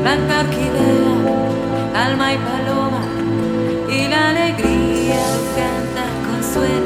blanca orquídea, alma y paloma, y la alegría canta consuelo,